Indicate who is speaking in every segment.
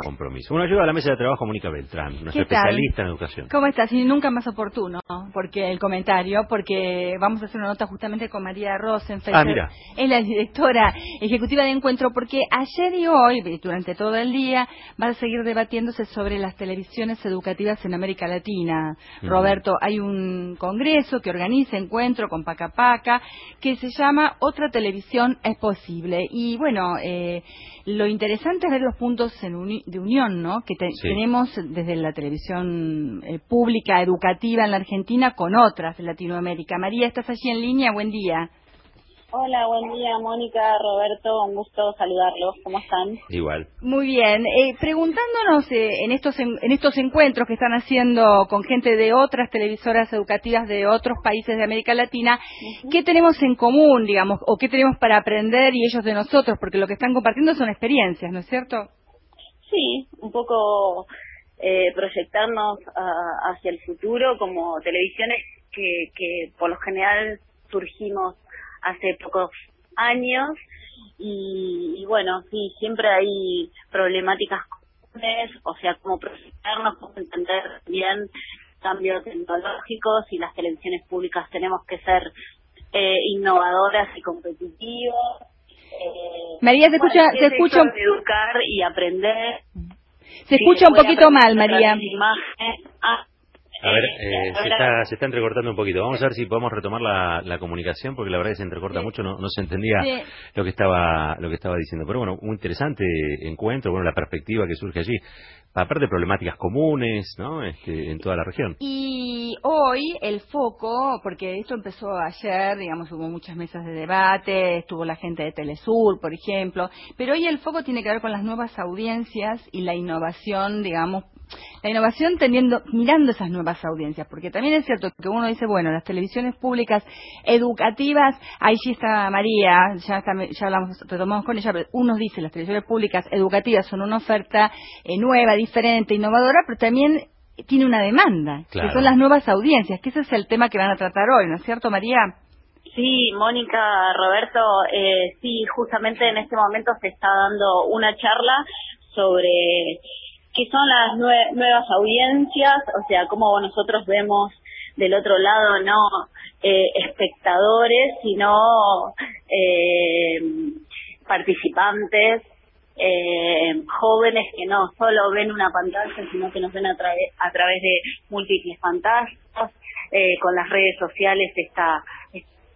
Speaker 1: Compromiso. Bueno, ayuda a la mesa de trabajo Mónica Beltrán, nuestra especialista en educación.
Speaker 2: ¿Cómo estás? Y nunca más oportuno, porque el comentario, porque vamos a hacer una nota justamente con María Rosenfeld.
Speaker 1: Ah, mira.
Speaker 2: Es la directora ejecutiva de Encuentro, porque ayer y hoy, durante todo el día, va a seguir debatiéndose sobre las televisiones educativas en América Latina. Roberto, hay un congreso que organiza Encuentro con Paca Paca, que se llama Otra Televisión es Posible. Y bueno, eh, lo interesante es ver los puntos de unión, ¿no? Que tenemos desde la televisión eh, pública educativa en la Argentina con otras de Latinoamérica. María, estás allí en línea. Buen día.
Speaker 3: Hola, buen día, Mónica, Roberto, un gusto saludarlos. ¿Cómo están?
Speaker 1: Igual.
Speaker 2: Muy bien. Eh, preguntándonos eh, en estos en, estos encuentros que están haciendo con gente de otras televisoras educativas de otros países de América Latina, ¿qué tenemos en común, digamos, o qué tenemos para aprender y ellos de nosotros? Porque lo que están compartiendo son experiencias, ¿no es cierto?
Speaker 3: Sí, un poco eh, proyectarnos ah, hacia el futuro como televisiones que, que por lo general surgimos hace pocos años y, bueno, sí, siempre hay problemáticas comunes, o sea, cómo proyectarnos, cómo entender bien cambios tecnológicos y las televisiones públicas tenemos que ser eh, innovadoras y competitivas.
Speaker 2: Eh, María, se escucha, se escucha
Speaker 3: educar y aprender.
Speaker 2: Se escucha un poquito mal, María.
Speaker 3: Ah,
Speaker 1: a ver, eh, se, está, se está entrecortando un poquito. Vamos a ver si podemos retomar la, la comunicación, porque la verdad es que se entrecorta mucho, no, no se entendía lo que estaba lo que estaba diciendo. Pero bueno, un interesante encuentro, bueno, la perspectiva que surge allí. Aparte de problemáticas comunes, ¿no? Este, en toda la región.
Speaker 2: Y hoy el foco, porque esto empezó ayer, digamos, hubo muchas mesas de debate, estuvo la gente de Telesur, por ejemplo, pero hoy el foco tiene que ver con las nuevas audiencias y la innovación, digamos, la innovación teniendo, mirando esas nuevas audiencias, porque también es cierto que uno dice, bueno, las televisiones públicas educativas, ahí sí está María, ya, ya hablamos, retomamos con ella, pero uno dice, las televisiones públicas educativas son una oferta eh, nueva, diferente, innovadora, pero también tiene una demanda, que son las nuevas audiencias, que ese es el tema que van a tratar hoy, ¿no es cierto, María?
Speaker 3: Sí, Mónica, Roberto, eh, sí, justamente en este momento se está dando una charla sobre que son las nuevas audiencias, o sea, como nosotros vemos del otro lado no eh, espectadores, sino eh, participantes, eh, jóvenes que no solo ven una pantalla, sino que nos ven a, a través de múltiples pantallas. Eh, con las redes sociales está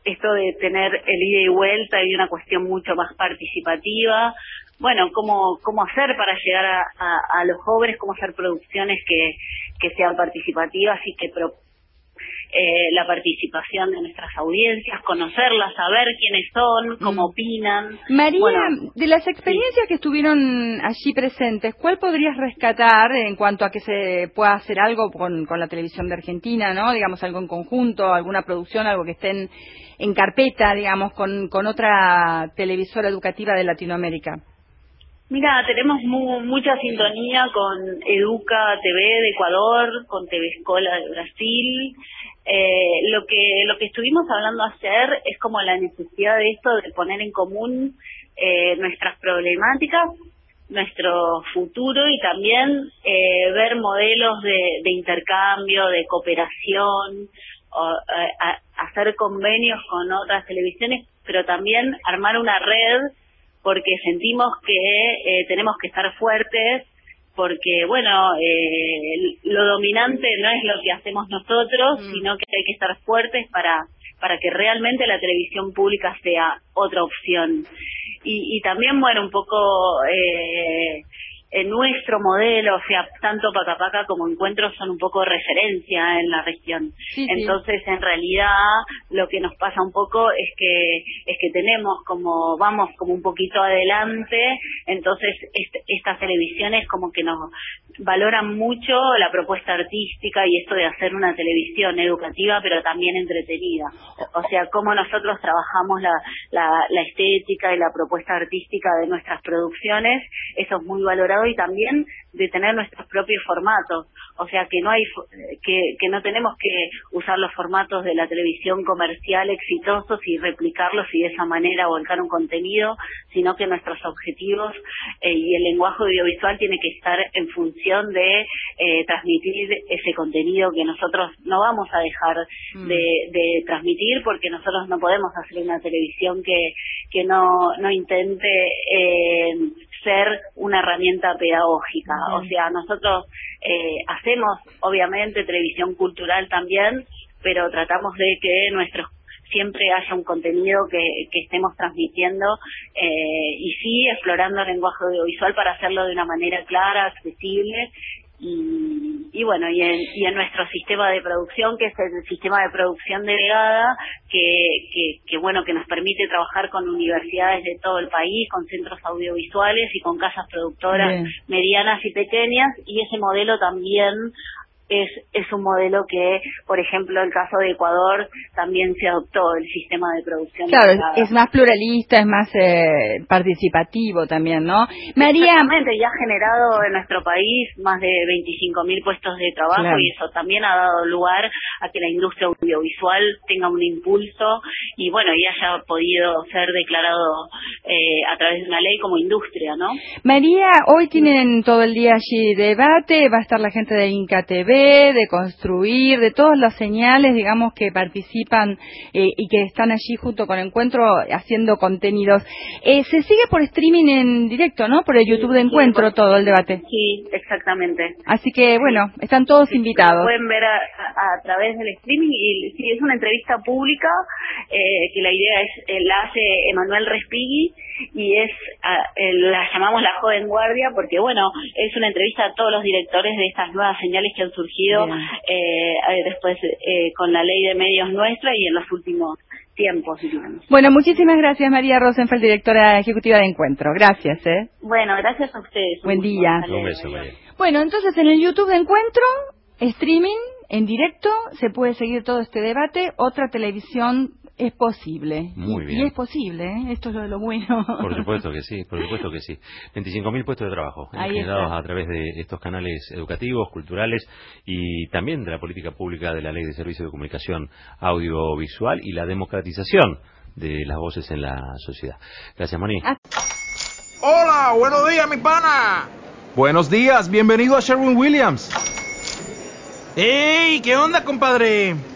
Speaker 3: esto de tener el ida y vuelta y una cuestión mucho más participativa bueno, cómo, cómo hacer para llegar a, a, los jóvenes, cómo hacer producciones que, que sean participativas y que pro, eh, la participación de nuestras audiencias, conocerlas, saber quiénes son, cómo mm. opinan.
Speaker 2: María, de las experiencias que estuvieron allí presentes, ¿cuál podrías rescatar en cuanto a que se pueda hacer algo con, con la televisión de Argentina, no? Digamos, algo en conjunto, alguna producción, algo que estén en carpeta, digamos, con, con otra televisora educativa de Latinoamérica.
Speaker 3: Mira, tenemos mucha sintonía con Educa TV de Ecuador, con TV Escola de Brasil. Eh, lo que lo que estuvimos hablando ayer es como la necesidad de esto de poner en común eh, nuestras problemáticas, nuestro futuro y también eh, ver modelos de, de, intercambio, de cooperación, o, hacer convenios con otras televisiones, pero también armar una red porque sentimos que eh, tenemos que estar fuertes, porque, bueno, eh, lo dominante no es lo que hacemos nosotros, mm. sino que hay que estar fuertes para, para que realmente la televisión pública sea otra opción. Y, y también, bueno, un poco... Eh, en nuestro modelo, o sea, tanto Pacapaca como Encuentros son un poco referencia en la región. Entonces, en realidad, lo que nos pasa un poco es que es que tenemos como vamos como un poquito adelante, entonces estas televisiones como que nos valoran mucho la propuesta artística y esto de hacer una televisión educativa pero también entretenida. O sea, cómo nosotros trabajamos la, la, la estética y la propuesta artística de nuestras producciones, eso es muy valorado y también de tener nuestros propios formatos. O sea, que no hay que, que no tenemos que usar los formatos de la televisión comercial exitosos y replicarlos y de esa manera volcar un contenido, sino que nuestros objetivos eh, y el lenguaje audiovisual tiene que estar en función de eh, transmitir ese contenido que nosotros no vamos a dejar mm. de, de, transmitir porque nosotros no podemos hacer una televisión que, que no, no intente eh, ser una herramienta pedagógica. O sea, nosotros eh, hacemos, obviamente, televisión cultural también, pero tratamos de que nuestros siempre haya un contenido que, que estemos transmitiendo eh, y sí explorando el lenguaje audiovisual para hacerlo de una manera clara, accesible y, y bueno, y en, y en nuestro sistema de producción, que es el sistema de producción delegada, que, que, que bueno, que nos permite trabajar con universidades de todo el país, con centros audiovisuales y con casas productoras medianas y pequeñas, y ese modelo también es, es un modelo que, por ejemplo, el caso de Ecuador también se adoptó el sistema de producción.
Speaker 2: Claro, es más pluralista, es más eh, participativo también, ¿no?
Speaker 3: María. Exactamente, ya ha generado en nuestro país más de 25.000 puestos de trabajo y eso también ha dado lugar a que la industria audiovisual tenga un impulso y, bueno, y haya podido ser declarado eh, a través de una ley como industria, ¿no?
Speaker 2: María, hoy tienen todo el día allí debate, va a estar la gente de Inca TV de construir, de todas las señales, digamos, que participan eh, y que están allí junto con Encuentro haciendo contenidos. Eh, se sigue por streaming en directo, ¿no? Por el YouTube de Encuentro todo el debate.
Speaker 3: Sí, exactamente.
Speaker 2: Así que, bueno, están todos invitados.
Speaker 3: pueden ver a, través del streaming y sí, es una entrevista pública eh, que la idea es, la hace Emanuel Respighi y es la llamamos la joven guardia porque bueno es una entrevista a todos los directores de estas nuevas señales que han surgido eh, después eh, con la ley de medios nuestra y en los últimos tiempos
Speaker 2: bueno muchísimas gracias María Rosenfeld directora ejecutiva de Encuentro. Gracias eh
Speaker 3: bueno gracias a ustedes.
Speaker 2: Buen día.
Speaker 1: un beso,
Speaker 2: bueno entonces en el YouTube de Encuentro streaming en directo se puede seguir todo este debate. Otra televisión es posible.
Speaker 1: Muy
Speaker 2: y,
Speaker 1: bien.
Speaker 2: Y es posible, ¿eh? esto es lo, de lo bueno.
Speaker 1: Por supuesto que sí, por supuesto que sí. 25.000 puestos de trabajo ¿eh? generados a través de estos canales educativos, culturales y también de la política pública de la Ley de Servicios de Comunicación Audiovisual y la democratización de las voces en la sociedad. Gracias, Moni. Ah.
Speaker 4: Hola, buenos días, mi pana. Buenos días, bienvenido a Sherwin Williams. ¡Ey! ¿Qué onda, compadre?